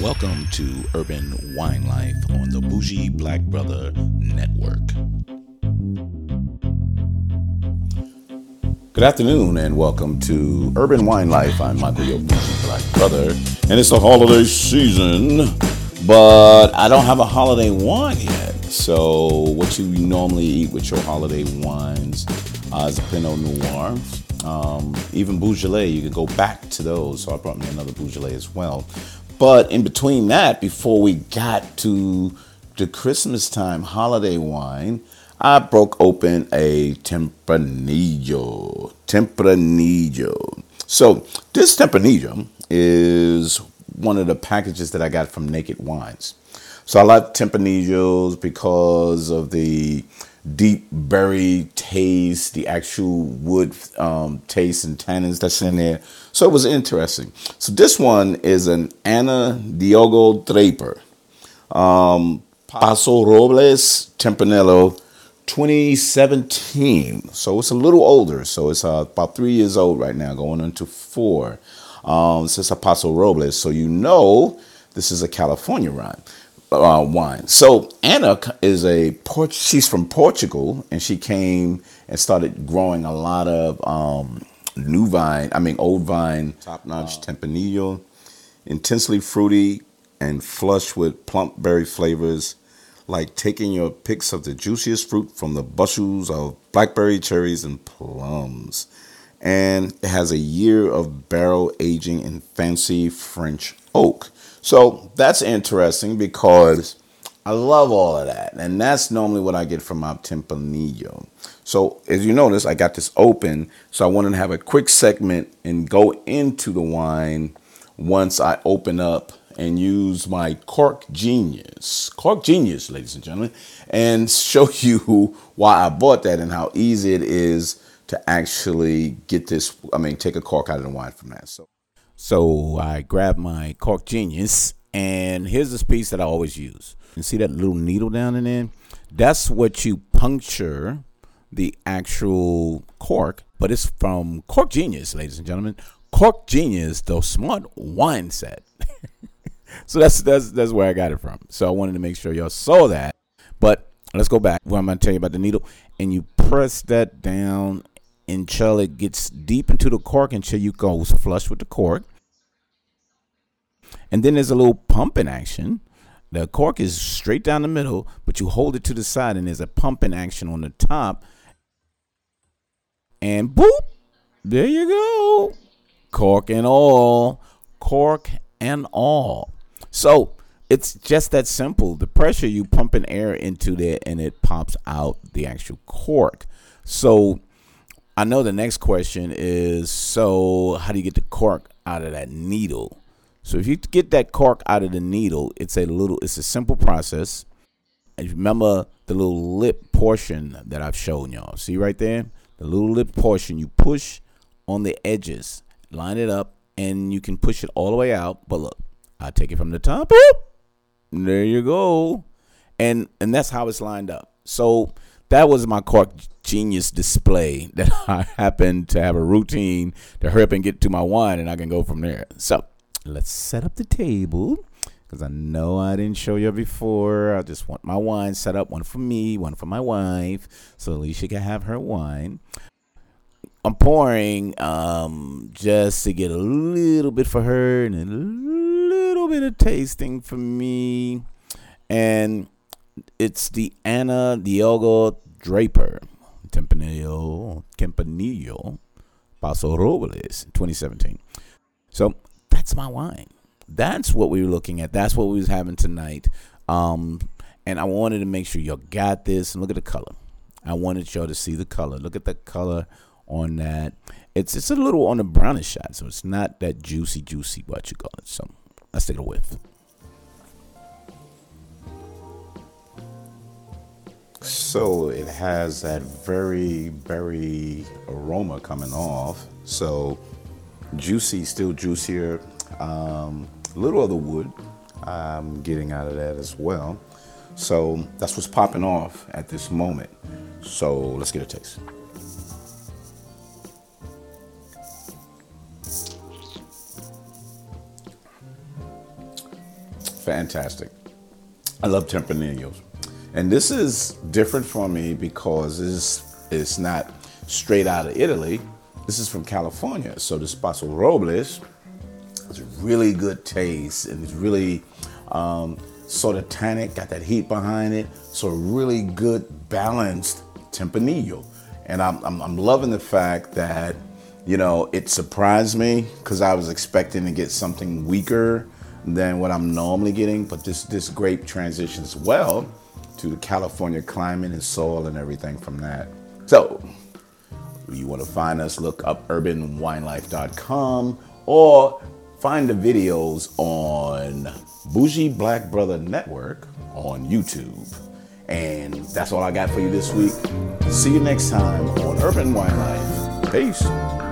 Welcome to Urban Wine Life on the Bougie Black Brother Network. Good afternoon and welcome to Urban Wine Life. I'm Michael Your Bougie Black Brother, and it's the holiday season, but I don't have a holiday wine yet. So, what you normally eat with your holiday wines uh, Pinot Noir. Um, even Beaujolais, you can go back to those. So I brought me another Beaujolais as well. But in between that, before we got to the Christmas time holiday wine, I broke open a Tempranillo. Tempranillo. So this Tempranillo is one of the packages that I got from Naked Wines. So I like Tempranillos because of the deep berry taste, the actual wood um, taste and tannins that's in there. So it was interesting. So this one is an Ana Diogo Draper. Um, Paso Robles Tempranillo 2017. So it's a little older. So it's uh, about three years old right now, going into four. Um, since a Paso Robles. So you know this is a California wine. Uh, wine. So Ana is a Port. She's from Portugal, and she came and started growing a lot of um, new vine. I mean, old vine, top notch wow. Tempranillo, intensely fruity and flush with plump berry flavors like taking your picks of the juiciest fruit from the bushels of blackberry cherries and plums. And it has a year of barrel aging in fancy French oak. So that's interesting because I love all of that. And that's normally what I get from my Tempranillo. So as you notice, I got this open. So I wanted to have a quick segment and go into the wine once I open up and use my Cork Genius, Cork Genius, ladies and gentlemen, and show you why I bought that and how easy it is to actually get this. I mean, take a cork out of the wine from that. So, so I grabbed my Cork Genius, and here's this piece that I always use. You see that little needle down in there? That's what you puncture the actual cork, but it's from Cork Genius, ladies and gentlemen. Cork Genius, the smart wine set. so that's that's that's where I got it from. So I wanted to make sure y'all saw that. But let's go back. What I'm gonna tell you about the needle, and you press that down until it gets deep into the cork until you goes flush with the cork. And then there's a little pumping action. The cork is straight down the middle, but you hold it to the side, and there's a pumping action on the top. And boop, there you go. Cork and all. Cork and all. So it's just that simple. The pressure you pump in air into there and it pops out the actual cork. So I know the next question is so how do you get the cork out of that needle? So if you get that cork out of the needle, it's a little it's a simple process. And remember the little lip portion that I've shown y'all. See right there? The little lip portion you push on the edges, line it up, and you can push it all the way out. But look, I take it from the top. There you go. And and that's how it's lined up. So that was my Cork Genius display that I happen to have a routine to hurry up and get to my wine and I can go from there. So let's set up the table because I know I didn't show you before. I just want my wine set up, one for me, one for my wife, so Alicia can have her wine. I'm pouring um, just to get a little bit for her and a little bit of tasting for me. And it's the Ana Diogo Draper Tempranillo Tempranillo Paso Robles 2017. So that's my wine. That's what we were looking at. That's what we was having tonight. Um, and I wanted to make sure y'all got this and look at the color. I wanted y'all to see the color. Look at the color on that. It's it's a little on the brownish side, so it's not that juicy, juicy what you call it. So let's take a whiff. So it has that very, very aroma coming off. So juicy, still juicier. Um, little of the wood I'm getting out of that as well. So that's what's popping off at this moment. So let's get a taste. Fantastic. I love Tempranillos. And this is different for me because it's, it's not straight out of Italy. This is from California. So this Paso Robles it's really good taste and it's really um, sort of tannic, got that heat behind it. So really good balanced Tempranillo. And I'm, I'm, I'm loving the fact that, you know, it surprised me because I was expecting to get something weaker than what I'm normally getting. But this, this grape transitions well to the California climate and soil and everything from that. So, you want to find us, look up urbanwinelife.com or find the videos on Bougie Black Brother Network on YouTube. And that's all I got for you this week. See you next time on Urban Wine Life. Peace.